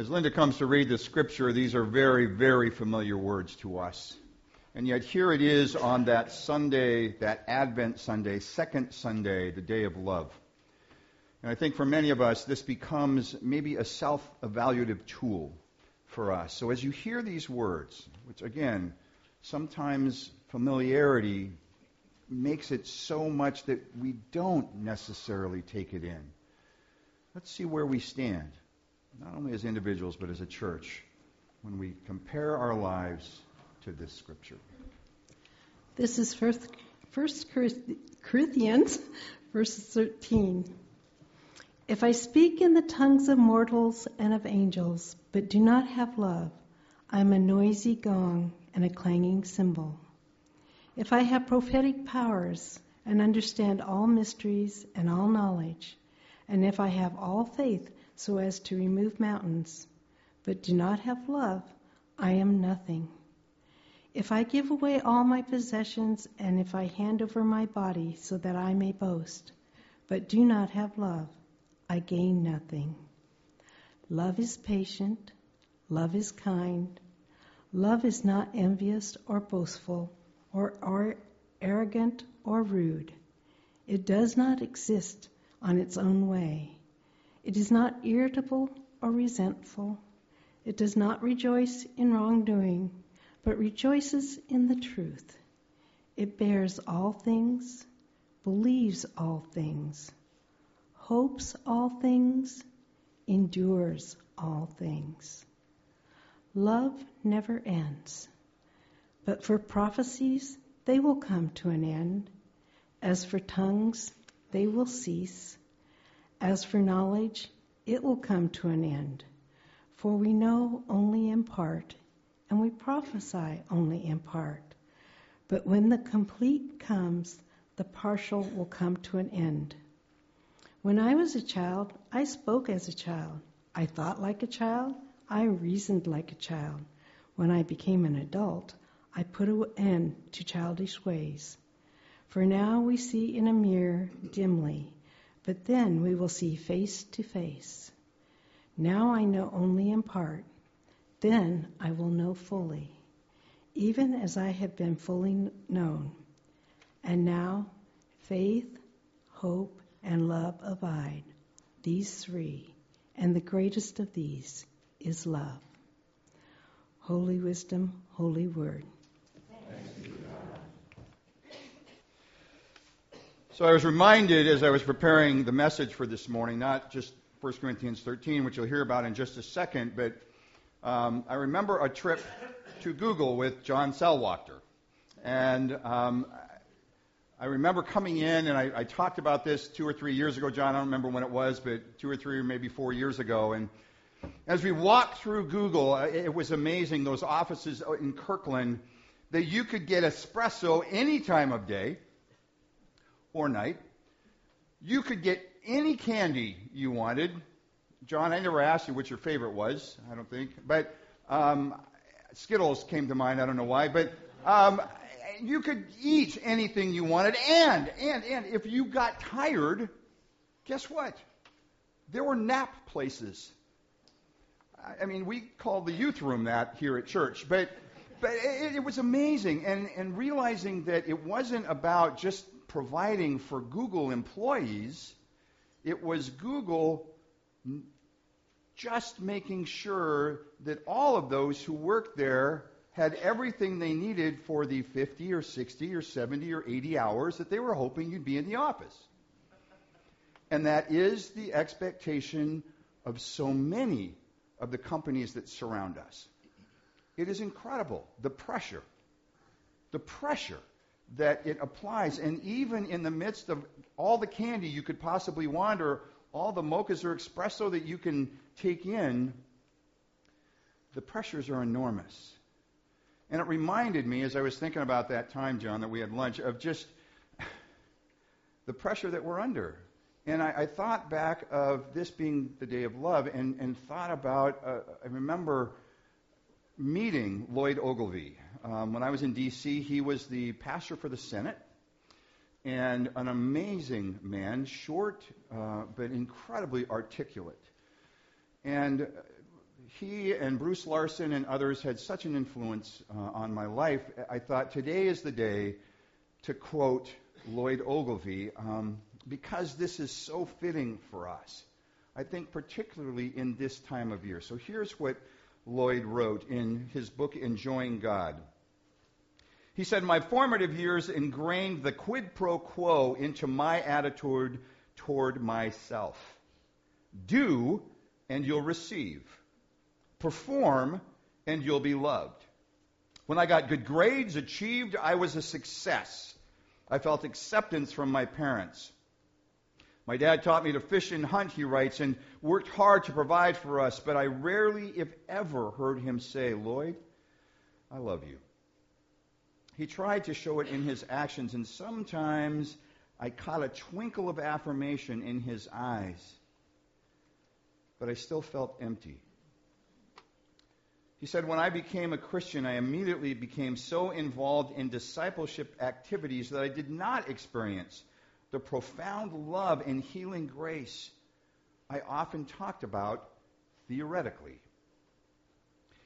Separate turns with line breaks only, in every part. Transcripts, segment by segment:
As Linda comes to read the scripture, these are very, very familiar words to us. And yet here it is on that Sunday, that Advent Sunday, second Sunday, the day of love. And I think for many of us, this becomes maybe a self evaluative tool for us. So as you hear these words, which again, sometimes familiarity makes it so much that we don't necessarily take it in. Let's see where we stand, not only as individuals, but as a church, when we compare our lives to this scripture.
This is First, First Corinthians, verse 13. If I speak in the tongues of mortals and of angels, but do not have love, I am a noisy gong and a clanging cymbal. If I have prophetic powers and understand all mysteries and all knowledge, and if I have all faith so as to remove mountains, but do not have love, I am nothing. If I give away all my possessions, and if I hand over my body so that I may boast, but do not have love, I gain nothing. Love is patient, love is kind, love is not envious or boastful or, arrogant or rude. It does not exist on its own way. It is not irritable or resentful. It does not rejoice in wrongdoing, but rejoices in the truth. It bears all things, believes all things, hopes all things, endures all things. Love never ends. But for prophecies, they will come to an end. As for tongues, they will cease. As for knowledge, it will come to an end. For we know only in part, and we prophesy only in part. But when the complete comes, the partial will come to an end. When I was a child, I spoke as a child. I thought like a child. I reasoned like a child. When I became an adult, I put an end to childish ways. For now we see in a mirror dimly, but then we will see face to face. Now I know only in part, then I will know fully, even as I have been fully known. And now faith, hope, and love abide, these three, and the greatest of these is love. Holy wisdom, holy word.
So I was reminded as I was preparing the message for this morning, not just 1 Corinthians 13, which you'll hear about in just a second, but um, I remember a trip to Google with John Selwachter. And um, I remember coming in, and I, I, talked about this two or three years ago, John. I don't remember when it was, but two or three or maybe four years ago. And as we walked through Google, it was amazing, those offices in Kirkland, that you could get espresso any time of day or night. You could get any candy you wanted. John, I never asked you what your favorite was, I don't think. But um, Skittles came to mind, I don't know why. But um, you could eat anything you wanted. And, and, and if you got tired, guess what? There were nap places. I mean, we call the youth room that here at church. But, but it, it was amazing. And, and realizing that it wasn't about just providing for Google employees, it was Google just making sure that all of those who worked there had everything they needed for the 50 or 60 or 70 or 80 hours that they were hoping you'd be in the office. And that is the expectation of so many of the companies that surround us. It is incredible the pressure, the pressure that it applies. And even in the midst of all the candy you could possibly want, or all the mochas or espresso that you can take in, the pressures are enormous. And it reminded me, as I was thinking about that time, John, that we had lunch, of just the pressure that we're under. And I, I thought back of this being the day of love and, and thought about, uh, I remember meeting Lloyd Ogilvie. Um, when I was in D.C., he was the pastor for the Senate and an amazing man, short uh, but incredibly articulate. And he and Bruce Larson and others had such an influence uh, on my life, I thought today is the day to quote Lloyd Ogilvie um, because this is so fitting for us. I think particularly in this time of year. So here's what Lloyd wrote in his book Enjoying God. He said, My formative years ingrained the quid pro quo into my attitude toward myself. Do, and you'll receive. Perform, and you'll be loved. When I got good grades, achieved, I was a success. I felt acceptance from my parents. My dad taught me to fish and hunt, he writes, and worked hard to provide for us, but I rarely, if ever, heard him say, Lloyd, I love you. He tried to show it in his actions, and sometimes I caught a twinkle of affirmation in his eyes, but I still felt empty. He said, When I became a Christian, I immediately became so involved in discipleship activities that I did not experience the profound love and healing grace I often talked about theoretically.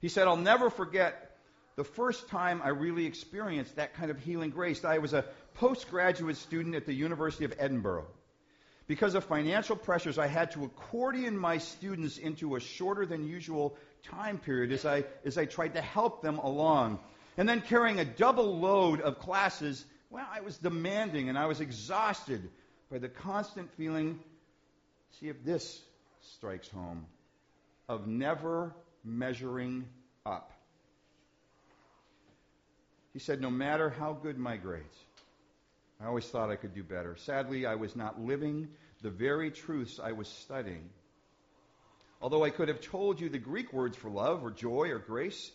He said, I'll never forget the first time I really experienced that kind of healing grace. I was a postgraduate student at the University of Edinburgh. Because of financial pressures, I had to accordion my students into a shorter than usual time period as I, as I tried to help them along. And then carrying a double load of classes, well, I was demanding and I was exhausted by the constant feeling, see if this strikes home, of never measuring up. He said, No matter how good my grades, I always thought I could do better. Sadly, I was not living the very truths I was studying. Although I could have told you the Greek words for love or joy or grace,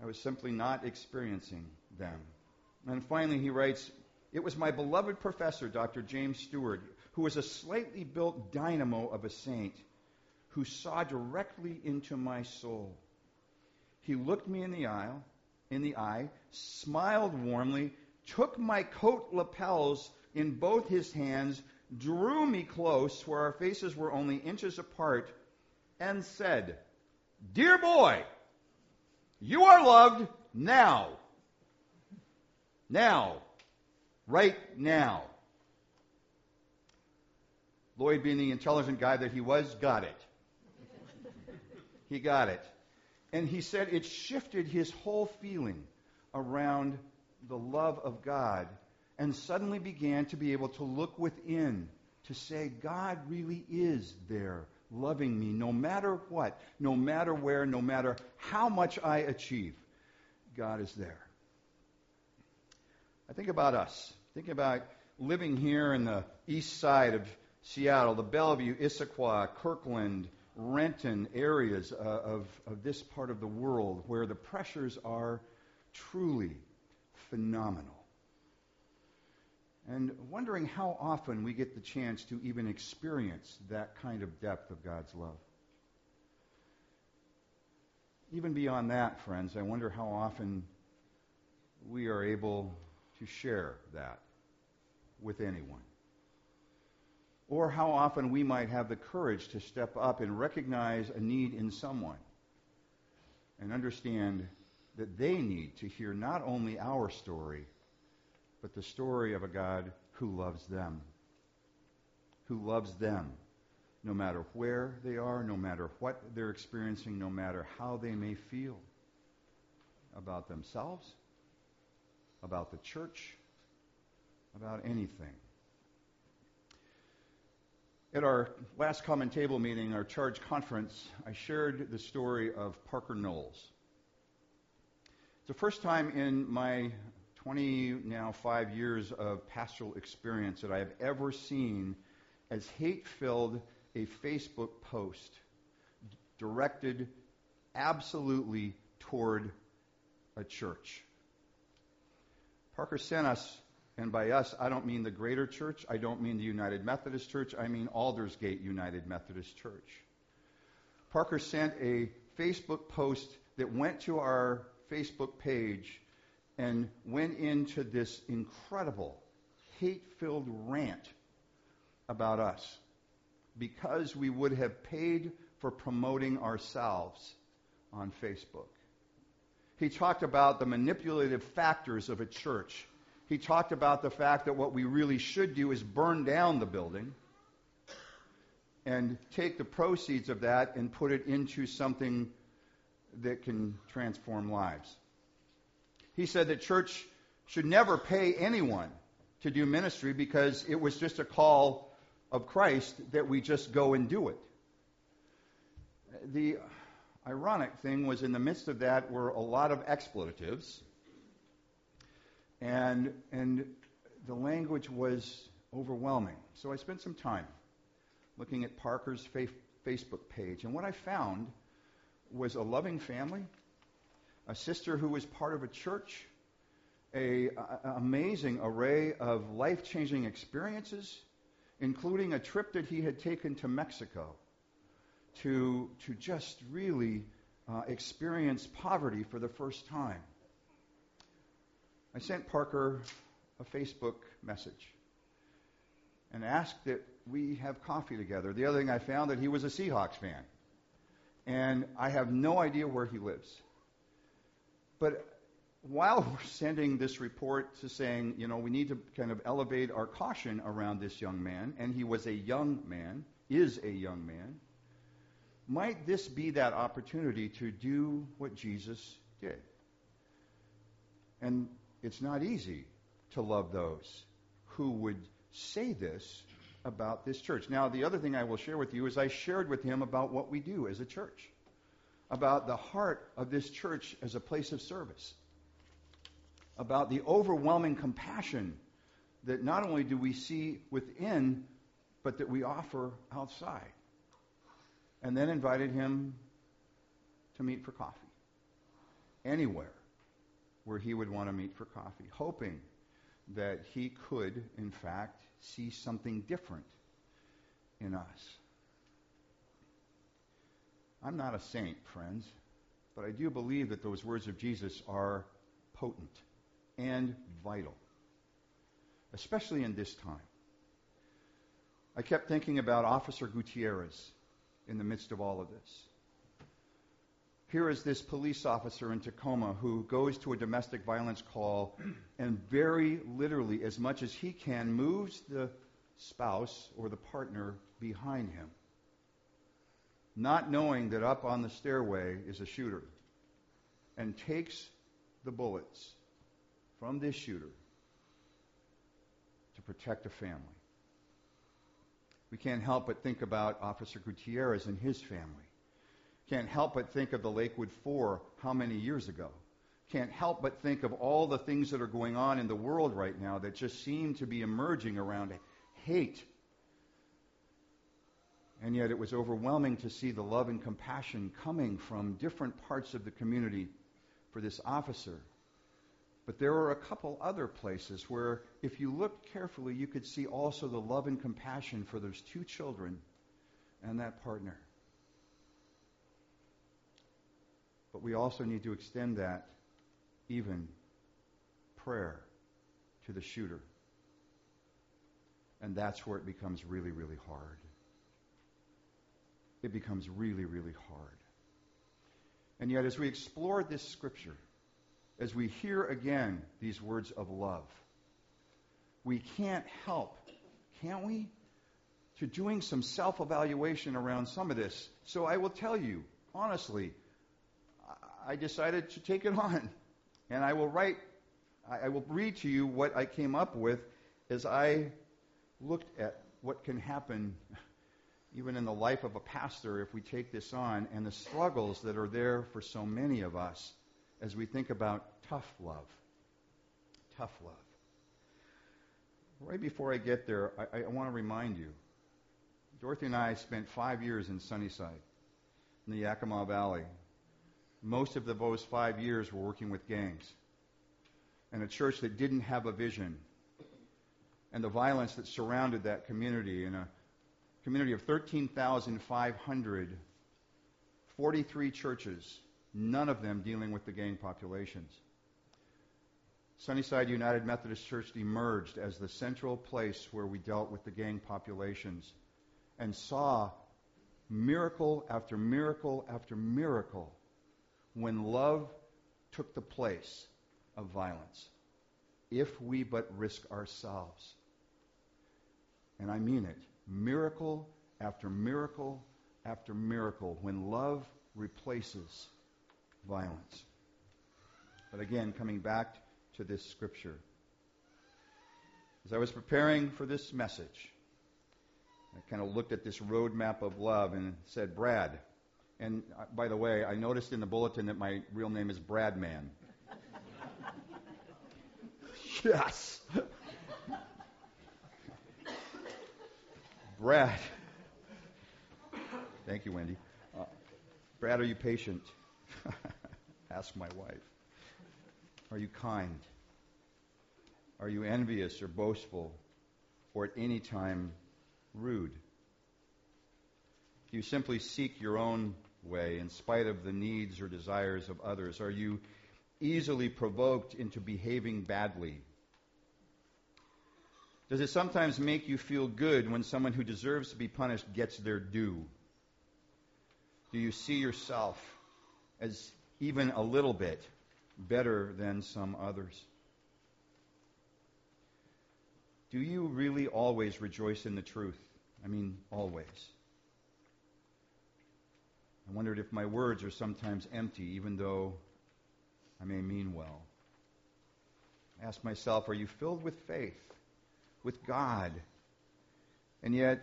I was simply not experiencing them. And finally, he writes, It was my beloved professor, Dr. James Stewart, who was a slightly built dynamo of a saint, who saw directly into my soul. He looked me in the eye, in the eye, smiled warmly, took my coat lapels in both his hands, drew me close where our faces were only inches apart, and said, Dear boy, you are loved now. Now. Right now. Lloyd, being the intelligent guy that he was, got it. he got it. And he said it shifted his whole feeling around the love of God and suddenly began to be able to look within to say, God really is there loving me no matter what, no matter where, no matter how much I achieve. God is there. I think about us. Think about living here in the east side of Seattle, the Bellevue, Issaquah, Kirkland, Renton areas uh, of, of this part of the world where the pressures are truly phenomenal. And wondering how often we get the chance to even experience that kind of depth of God's love. Even beyond that, friends, I wonder how often we are able to share that with anyone. Or how often we might have the courage to step up and recognize a need in someone and understand that they need to hear not only our story, but the story of a God who loves them. Who loves them no matter where they are, no matter what they're experiencing, no matter how they may feel about themselves, about the church, about anything. At our last common table meeting, our charge conference, I shared the story of Parker Knowles. It's the first time in my 20 now five years of pastoral experience that I have ever seen as hate filled a Facebook post directed absolutely toward a church. Parker sent us, and by us, I don't mean the greater church, I don't mean the United Methodist Church, I mean Aldersgate United Methodist Church. Parker sent a Facebook post that went to our Facebook page and went into this incredible hate filled rant about us because we would have paid for promoting ourselves on Facebook. He talked about the manipulative factors of a church. He talked about the fact that what we really should do is burn down the building and take the proceeds of that and put it into something that can transform lives. He said that church should never pay anyone to do ministry because it was just a call of Christ that we just go and do it. The ironic thing was in the midst of that were a lot of expletives and and the language was overwhelming. So I spent some time looking at Parker's Facebook page. And what I found was a loving family, a sister who was part of a church, a, a amazing array of life-changing experiences, including a trip that he had taken to Mexico to, to just really uh, experience poverty for the first time. I sent Parker a Facebook message and asked that we have coffee together. The other thing I found that he was a Seahawks fan. And I have no idea where he lives. But while we're sending this report to saying, you know, we need to kind of elevate our caution around this young man, and he was a young man, is a young man, might this be that opportunity to do what Jesus did? And it's not easy to love those who would say this about this church. Now, the other thing I will share with you is I shared with him about what we do as a church, about the heart of this church as a place of service, about the overwhelming compassion that not only do we see within, but that we offer outside. And then invited him to meet for coffee. Anywhere where he would want to meet for coffee, hoping that he could, in fact, see something different in us. I'm not a saint, friends, but I do believe that those words of Jesus are potent and vital, especially in this time. I kept thinking about Officer Gutierrez in the midst of all of this. Here is this police officer in Tacoma who goes to a domestic violence call and very literally, as much as he can, moves the spouse or the partner behind him, not knowing that up on the stairway is a shooter, and takes the bullets from this shooter to protect a family. We can't help but think about Officer Gutierrez and his family can't help but think of the Lakewood Four how many years ago? Can't help but think of all the things that are going on in the world right now that just seem to be emerging around hate. And yet it was overwhelming to see the love and compassion coming from different parts of the community for this officer. But there were a couple other places where, if you looked carefully, you could see also the love and compassion for those two children and that partner. But we also need to extend that even prayer to the shooter. And that's where it becomes really, really hard. It becomes really, really hard. And yet, as we explore this scripture, as we hear again these words of love, we can't help, can't we, to doing some self evaluation around some of this. So I will tell you, honestly, I decided to take it on. And I will write, I will read to you what I came up with as I looked at what can happen even in the life of a pastor if we take this on and the struggles that are there for so many of us as we think about tough love. Tough love. Right before I get there, I, I want to remind you Dorothy and I spent five years in Sunnyside, in the Yakima Valley, most of those five years were working with gangs. And a church that didn't have a vision. And the violence that surrounded that community in a community of 13,500, 43 churches, none of them dealing with the gang populations. Sunnyside United Methodist Church emerged as the central place where we dealt with the gang populations and saw miracle after miracle after miracle when love took the place of violence. If we but risk ourselves. And I mean it. Miracle after miracle after miracle when love replaces violence. But again, coming back to this scripture. As I was preparing for this message, I kind of looked at this roadmap of love and said, Brad. And uh, by the way, I noticed in the bulletin that my real name is Bradman. yes. Brad. Thank you, Wendy. Uh, Brad, are you patient? Ask my wife. Are you kind? Are you envious or boastful or at any time rude? Do you simply seek your own way in spite of the needs or desires of others? Are you easily provoked into behaving badly? Does it sometimes make you feel good when someone who deserves to be punished gets their due? Do you see yourself as even a little bit better than some others? Do you really always rejoice in the truth? I mean, always. I wondered if my words are sometimes empty, even though I may mean well. I ask myself, are you filled with faith, with God? And yet,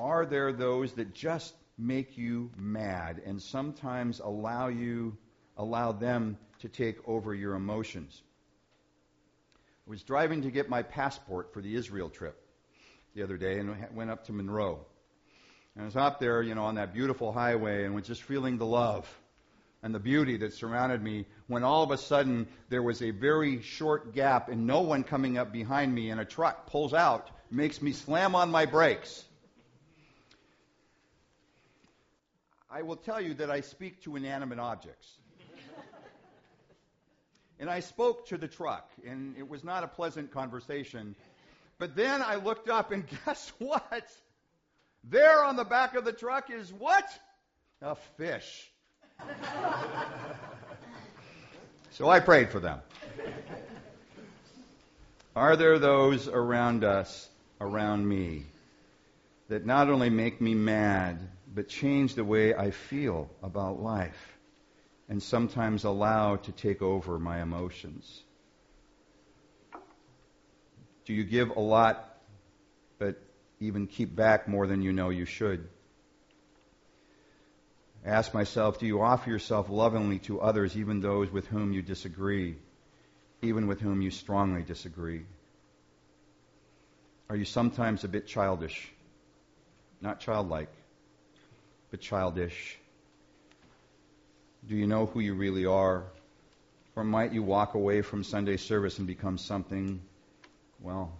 are there those that just make you mad and sometimes allow you allow them to take over your emotions? I was driving to get my passport for the Israel trip the other day and went up to Monroe. And I was up there, you know, on that beautiful highway and was just feeling the love and the beauty that surrounded me when all of a sudden there was a very short gap and no one coming up behind me and a truck pulls out, makes me slam on my brakes. I will tell you that I speak to inanimate objects. and I spoke to the truck, and it was not a pleasant conversation. But then I looked up, and guess what? There on the back of the truck is what? A fish. so I prayed for them. Are there those around us, around me, that not only make me mad, but change the way I feel about life and sometimes allow to take over my emotions? Do you give a lot, but even keep back more than you know you should? I ask myself, do you offer yourself lovingly to others, even those with whom you disagree, even with whom you strongly disagree? Are you sometimes a bit childish? Not childlike, but childish? Do you know who you really are? Or might you walk away from Sunday service and become something, well,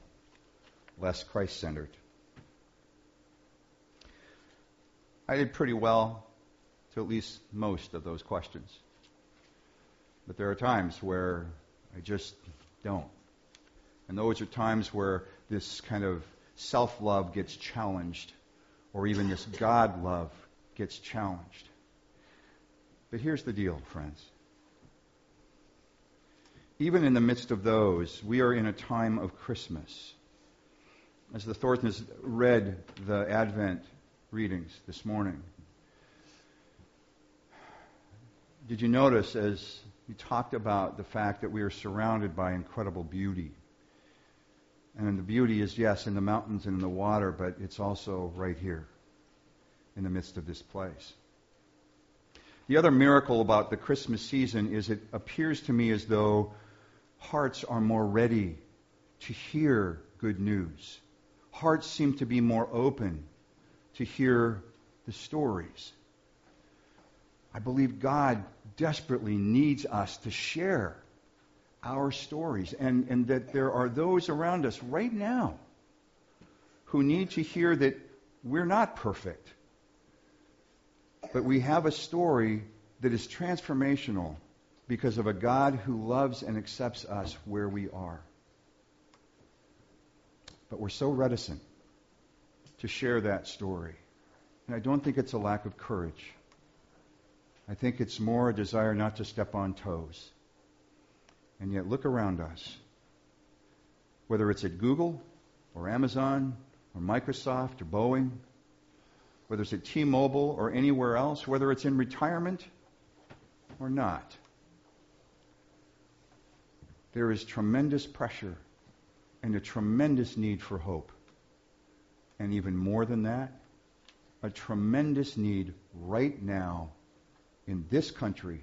less Christ centered? I did pretty well to at least most of those questions. But there are times where I just don't. And those are times where this kind of self love gets challenged or even this God love gets challenged. But here's the deal, friends. Even in the midst of those, we are in a time of Christmas. As the Thorntons read the Advent readings this morning, did you notice as we talked about the fact that we are surrounded by incredible beauty? And the beauty is, yes, in the mountains and in the water, but it's also right here in the midst of this place. The other miracle about the Christmas season is it appears to me as though hearts are more ready to hear good news. Hearts seem to be more open to hear the stories. I believe God desperately needs us to share our stories, and, and that there are those around us right now who need to hear that we're not perfect, but we have a story that is transformational because of a God who loves and accepts us where we are. But we're so reticent to share that story. And I don't think it's a lack of courage. I think it's more a desire not to step on toes. And yet, look around us. Whether it's at Google or Amazon or Microsoft or Boeing, whether it's at T Mobile or anywhere else, whether it's in retirement or not, there is tremendous pressure and a tremendous need for hope. And even more than that, a tremendous need right now in this country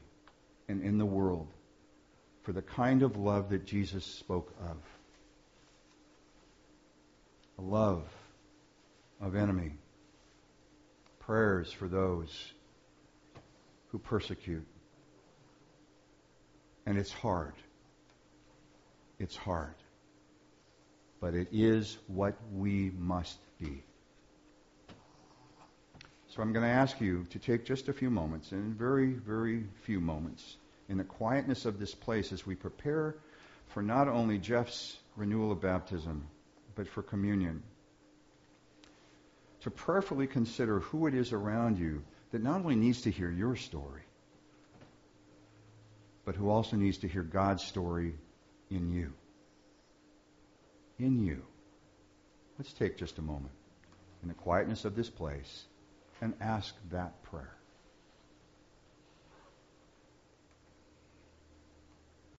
and in the world for the kind of love that Jesus spoke of. A love of enemy. Prayers for those who persecute. And it's hard. It's hard. But it is what we must be. So I'm going to ask you to take just a few moments, and very, very few moments, in the quietness of this place as we prepare for not only Jeff's renewal of baptism, but for communion. To prayerfully consider who it is around you that not only needs to hear your story, but who also needs to hear God's story in you. In you. Let's take just a moment in the quietness of this place and ask that prayer.